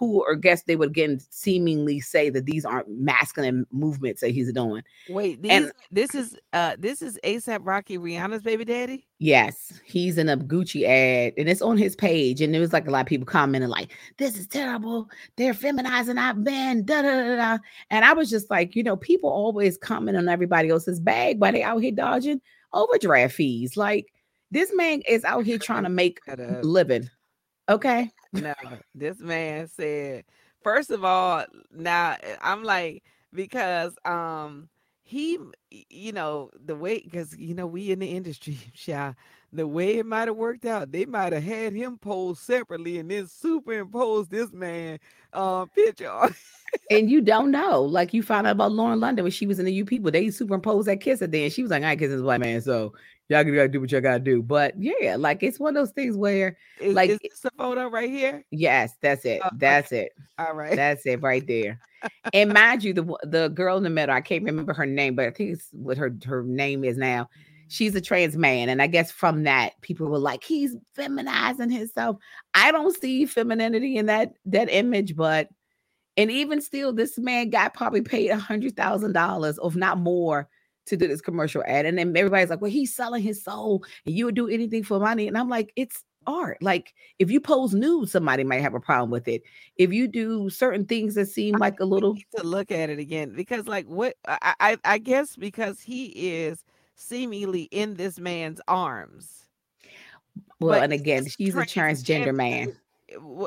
who or guess they would again seemingly say that these aren't masculine movements that he's doing. Wait, these, And- this is uh this is ASAP Rocky Rihanna's baby daddy? Yes, he's in a Gucci ad and it's on his page. And there was like a lot of people commenting, like, this is terrible. They're feminizing our men. Da, da, da, da. And I was just like, you know, people always comment on everybody else's bag, but they out here dodging overdraft fees. Like, this man is out here trying to make a living. Okay. No, this man said, first of all, now eh, I'm like, because um he you know, the way because you know, we in the industry, (laughs) Sha, the way it might have worked out, they might have had him pose separately and then superimpose this man uh picture (laughs) And you don't know. Like you found out about Lauren London when she was in the U people, they superimposed that kiss at the end. She was like, I kissing this white man. So y'all gotta do what y'all gotta do. But yeah, like it's one of those things where is, Like- is this a photo right here? yes, that's it. Oh, okay. That's it. All right. That's it right there. (laughs) And mind you, the the girl in the middle, I can't remember her name, but I think it's what her her name is now. She's a trans man, and I guess from that, people were like, he's feminizing himself. I don't see femininity in that that image, but and even still, this man got probably paid a hundred thousand dollars, if not more, to do this commercial ad. And then everybody's like, well, he's selling his soul, and you would do anything for money. And I'm like, it's art. Like if you pose nude, somebody might have a problem with it. If you do certain things that seem like a little to look at it again because like what I, I I guess because he is seemingly in this man's arms. well, but and again, she's a transgender man,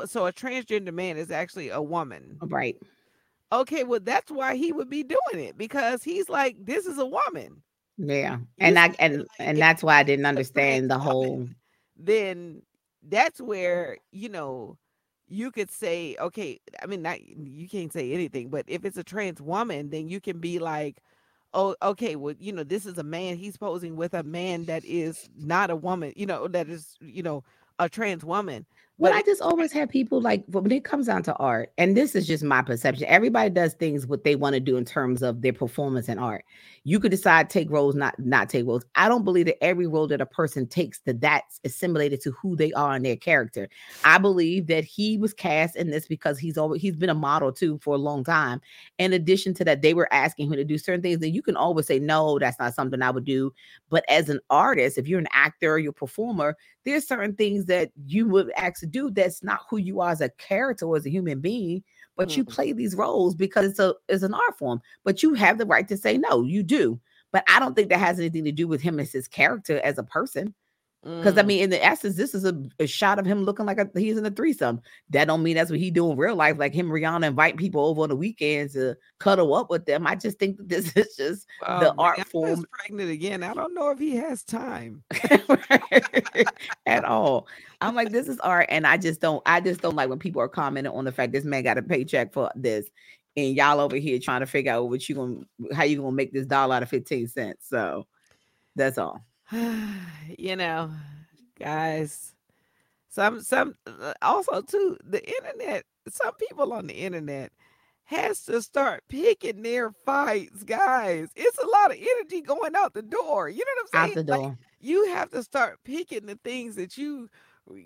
So a transgender man is actually a woman. right? Okay, well that's why he would be doing it because he's like this is a woman. Yeah, and I This is and like, and that's why I didn't understand the whole. woman, Then that's where you know you could say okay. I mean, not you can't say anything, but if it's a trans woman, then you can be like, oh, okay, well, you know, this is a man. He's posing with a man that is not a woman. You know, that is you know a trans woman. Well, I just always have people like when it comes down to art, and this is just my perception. Everybody does things what they want to do in terms of their performance and art. You could decide take roles, not not take roles. I don't believe that every role that a person takes that that's assimilated to who they are and their character. I believe that he was cast in this because he's always he's been a model too for a long time. In addition to that, they were asking him to do certain things, and you can always say no, that's not something I would do. But as an artist, if you're an actor, you're a performer, there's certain things that you would actually do that's not who you are as a character or as a human being but you Mhm. play these roles because it's a it's an art form but you have the right to say no you do But I don't think that has anything to do with him as his character as a person. Because I Mm. mean, in the essence, this is a, a shot of him looking like a, he's in a threesome. That don't mean that's what he do in real life. Like him, Rihanna invite people over on the weekends to cuddle up with them. I just think that this (laughs) is just Well, the art form pregnant again. I don't know if he has time. (laughs) at all. I'm like, this is art, and I just don't. I just don't like when people are commenting on the fact this man got a paycheck for this, and y'all over here trying to figure out what you gonna, how you gonna make this dollar out of fifteen cents. So that's all. (sighs) you know, guys. Some some uh, also too the internet. Some people on the internet has to start picking their fights, guys. It's a lot of energy going out the door. You know what I'm saying? Out the Like, door. you have to start picking the things that you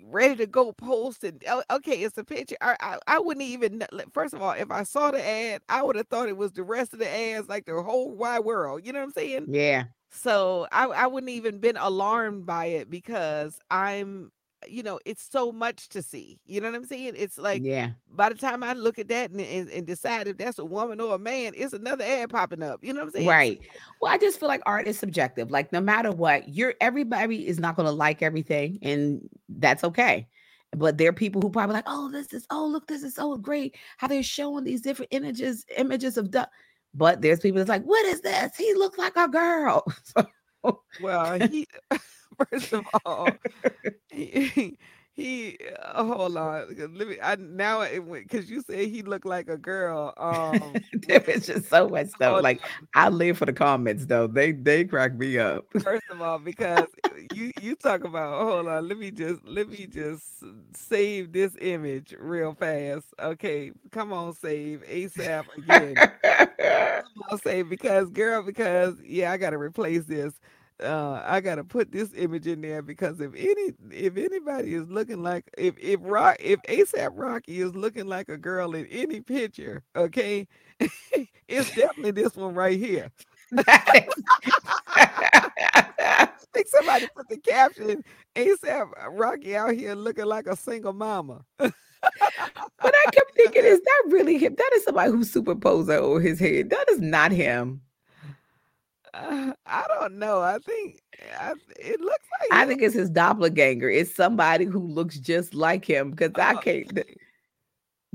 ready to go post and oh, okay it's a picture I, I i wouldn't even first of all if i saw the ad i would have thought it was the rest of the ads like the whole wide world you know what i'm saying Yeah. So I, I wouldn't even been alarmed by it because I'm, you know, it's so much to see. You know what I'm saying? It's like yeah. by the time I look at that and, and, and decide if that's a woman or a man, it's another ad popping up. You know what I'm saying? Right. Well, I just feel like art is subjective. Like no matter what, you're everybody is not gonna like everything, and that's okay. But there are people who probably like, oh, this is oh look, this is so great. How they're showing these different images, images of duck. But there's people that's like, what is this? He looks like a girl. (laughs) Well, he (laughs) first of all, (laughs) he, he uh, hold on. 'cause Let me. I now it went because you said he looked like a girl. Um, (laughs) there is just so much stuff. Like on. I live for the comments though. They they crack me up. First of all, because you you talk about hold on, let me just let me just save this image real fast. Okay, come on, save ASAP again. (laughs) Come on, save because girl, because yeah, I gotta replace this. Uh, I gotta put this image in there because if any if anybody is looking like if if rock if ASAP Rocky is looking like a girl in any picture, okay, (laughs) it's definitely this one right here. I (laughs) think somebody put the caption ASAP Rocky out here looking like a single mama. But I kept thinking, is that really him? That is somebody who superposed that over his head. That is not him. Uh, I don't know. I think I, it looks like I think it's his doppelganger. It's somebody who looks just like him because I Oh, can't.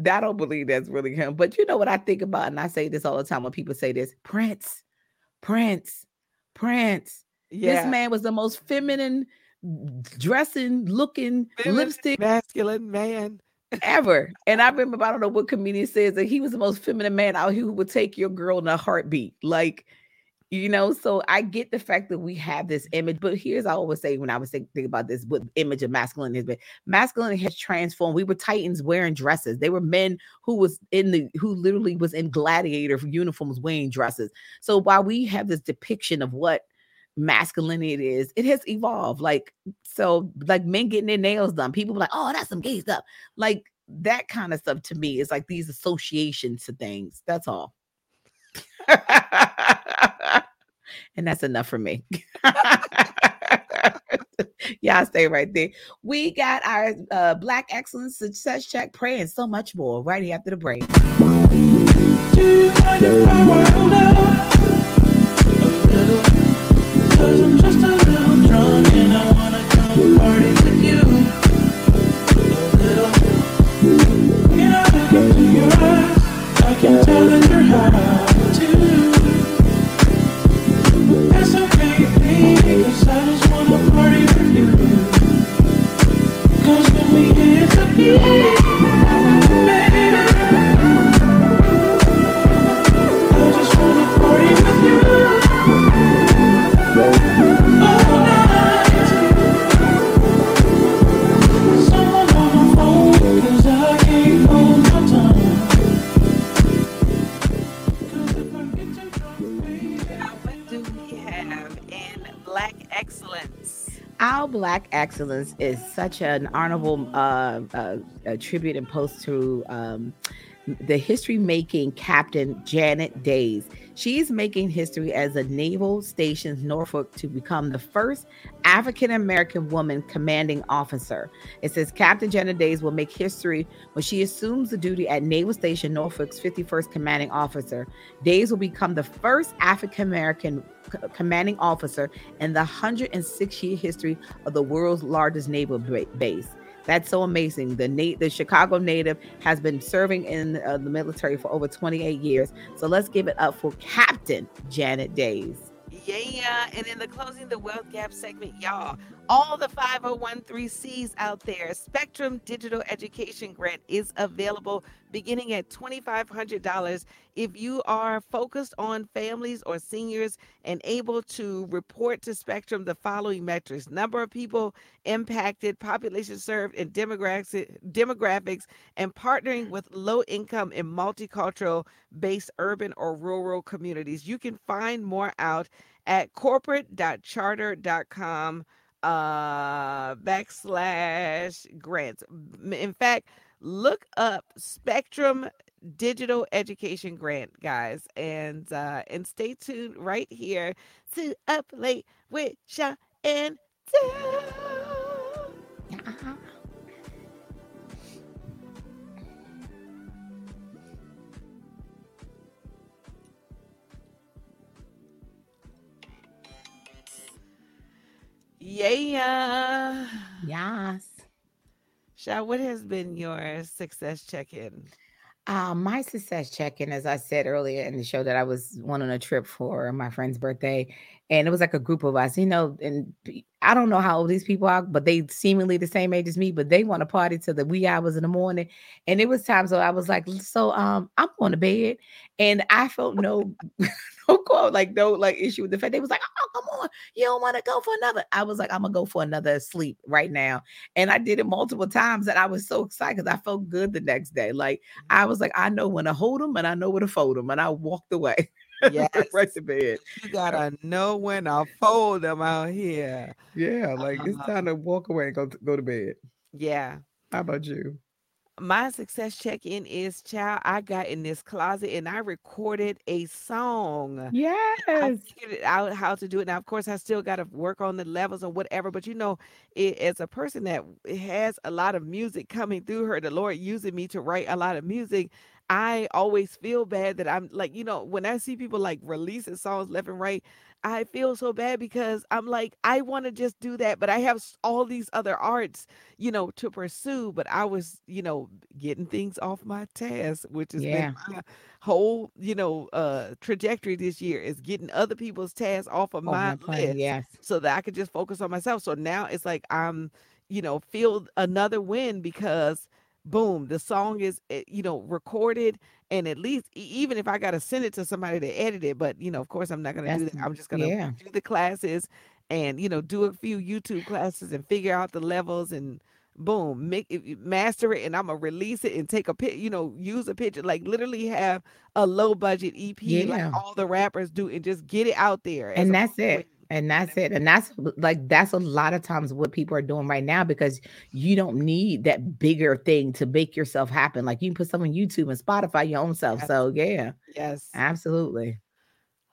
I don't believe that's really him. But you know what I think about, and I say this all the time when people say this: Prince, Prince, Prince. yeah, This man was the most feminine dressing, looking, feminine, lipstick masculine man. ever. And I (laughs) remember, I don't know what comedian says that he was the most feminine man out here who would take your girl in a heartbeat. Like, you know, so I get the fact that we have this image, but here's I always say when I was think- thinking about this with image of masculinity, but masculinity has transformed. We were titans wearing dresses. They were men who was in the who literally was in gladiator uniforms wearing dresses. So while we have this depiction of what masculinity is, it has evolved. Like, so like men getting their nails done, people like, oh, that's some gay stuff. Like that kind of stuff to me is like these associations to things. That's all. (laughs) (laughs) and that's enough for me. (laughs) Y'all stay right there. We got our uh, Black Excellence Success Check Pray and so much more right after the break. Black Excellence is such an honorable uh, uh, tribute and post to um, the history making Captain Janet Days. She's making history as a naval station Norfolk to become the first African American woman commanding officer. It says Captain Janet Days will make history when she assumes the duty at Naval Station Norfolk's 51st commanding officer. Days will become the first African American commanding officer in the 106 year history of the world's largest naval base. That's so amazing. The the Chicago native has been serving in uh, the military for over 28 years. So let's give it up for Captain Janet Days. Yeah, and in the closing the wealth gap segment, y'all, all the 5013Cs out there, Spectrum Digital Education Grant is available beginning at $2,500 if you are focused on families or seniors and able to report to Spectrum the following metrics number of people impacted, population served, and demographics, and partnering with low income and multicultural based urban or rural communities. You can find more out at corporate.charter.com uh backslash grants in fact look up spectrum digital education grant guys and uh and stay tuned right here to up late with Sha and Dale. Yeah Yes. Sha, what has been your success check-in Uh, my success check-in, as I said earlier in the show, that I was went on a trip for my friend's birthday, and it was like a group of us, you know. And I don't know how old these people are, but they seemingly the same age as me, but they want to party till the wee hours in the morning. And it was times where I was like, "So, um, I'm going to bed," and I felt no, (laughs) no call, like no, like issue with the fact they was like, "Oh, come on, you don't want to go for another." I was like, "I'm gonna go for another sleep right now," and I did it multiple times, and I was so excited because I felt good the next day. Like I was like, I know when to hold them and I know where to fold them. And I walked away (laughs) yes right to bed. you gotta know when to fold them out here Yeah, like it's Uh, time to walk away and go to, go to bed. yeah How about you? My success check-in is child i got in this closet and i recorded a song I Yes. figured out how to do it. Now, of course, I still got to work on the levels or whatever. But you know, it, as a person that has a lot of music coming through her, the Lord using me to write a lot of music, I always feel bad that I'm like, you know, when I see people like releasing songs left and right, I feel so bad because I'm like, I want to just do that, but I have all these other arts, you know, to pursue. But I was, you know, getting things off my task, which has Yeah. been my whole, you know, uh trajectory this year is getting other people's tasks off of Oh, my my list Yes. so that I could just focus on myself. So now it's like I'm, you know, feel another win because boom, the song is, eh, you know, recorded and at least even if I got to send it to somebody to edit it, but you know, of course I'm not going to do that. I'm just going to yeah. do the classes and you know, do a few YouTube classes and figure out the levels and boom, make it, master it and I'm going to release it and take a pic, you know, use a picture like literally have a low budget EP like all the rappers do and just get it out there And that's win. it. And that's it. And that's like that's a lot of times what people are doing right now because you don't need that bigger thing to make yourself happen. Like you can put some on YouTube and Spotify your own self. Yes. So yeah, Yes. absolutely.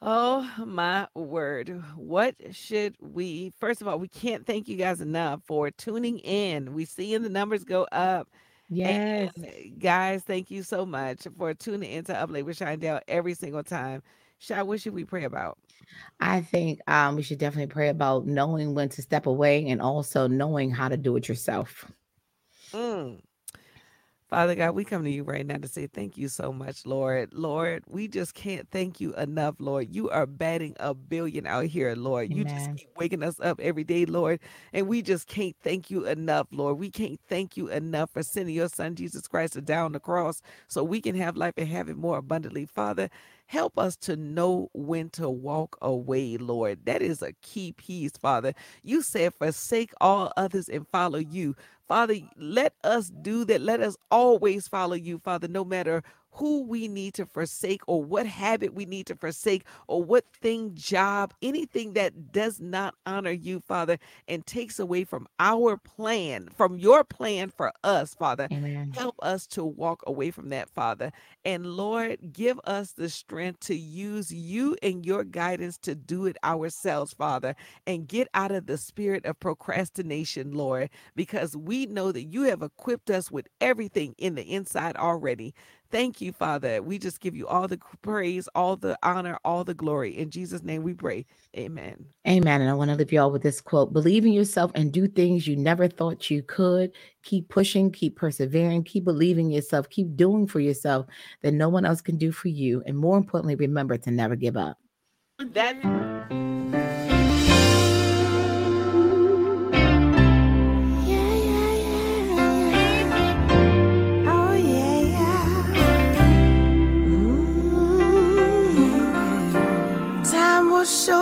Oh my word. What should we first of all, we can't thank you guys enough for tuning in. We seeing the numbers go up. Yes. And guys, thank you so much for tuning into Up Late with Shindell every single time. Shy, what should we pray about? I think um, we should definitely pray about knowing when to step away and also knowing how to do it yourself. Mm. Father God, we come to you right now to say thank you so much, Lord. Lord, we just can't thank you enough, Lord. You are batting a billion out here, Lord. You just keep waking us up every day, Lord. And we just can't thank you enough, Lord. We can't thank you enough for sending your son, Jesus Christ, to down the cross so we can have life and have it more abundantly. Father, help us to know when to walk away, Lord. That is a key piece, Father. You said, forsake all others and follow you. Father, let us do that. Let us always follow you, Father, no matter who we need to forsake or what habit we need to forsake or what thing, job, anything that does not honor you, Father, and takes away from our plan, from your plan for us, Father. Amen. Help us to walk away from that, Father. And Lord, give us the strength to use you and your guidance to do it ourselves, Father, and get out of the spirit of procrastination, Lord, because we know that you have equipped us with everything in the inside already. Thank you, Father. We just give you all the praise, all the honor, all the glory. In Jesus' name we pray. Amen. Amen. And I want to leave you all with this quote Believe in yourself and do things you never thought you could. Keep pushing, keep persevering, keep believing yourself, keep doing for yourself that no one else can do for you. And more importantly, remember to never give up. That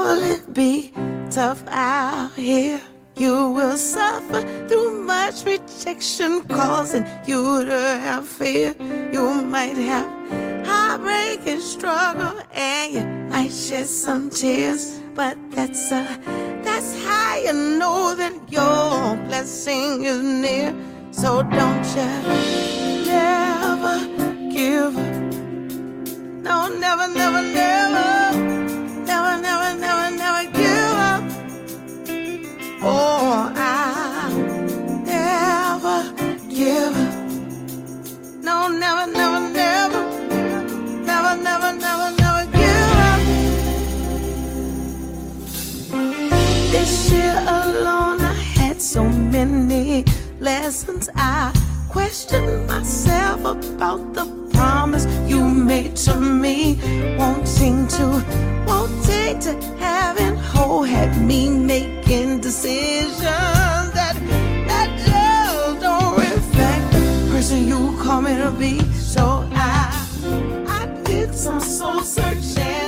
will surely be tough out here. You will suffer through much rejection, causing you to have fear. You might have heartbreak and struggle, and you might shed some tears. But that's uh, that's how you know that your blessing is near. So don't you never give up. No, never, never, never, never, never, never, never, never, never, give up. This year alone, I had so many lessons. I questioned myself about the promise you made to me. Wanting to, wanting to have having hope had me making decisions that you call me to be. So I, I did some soul searching.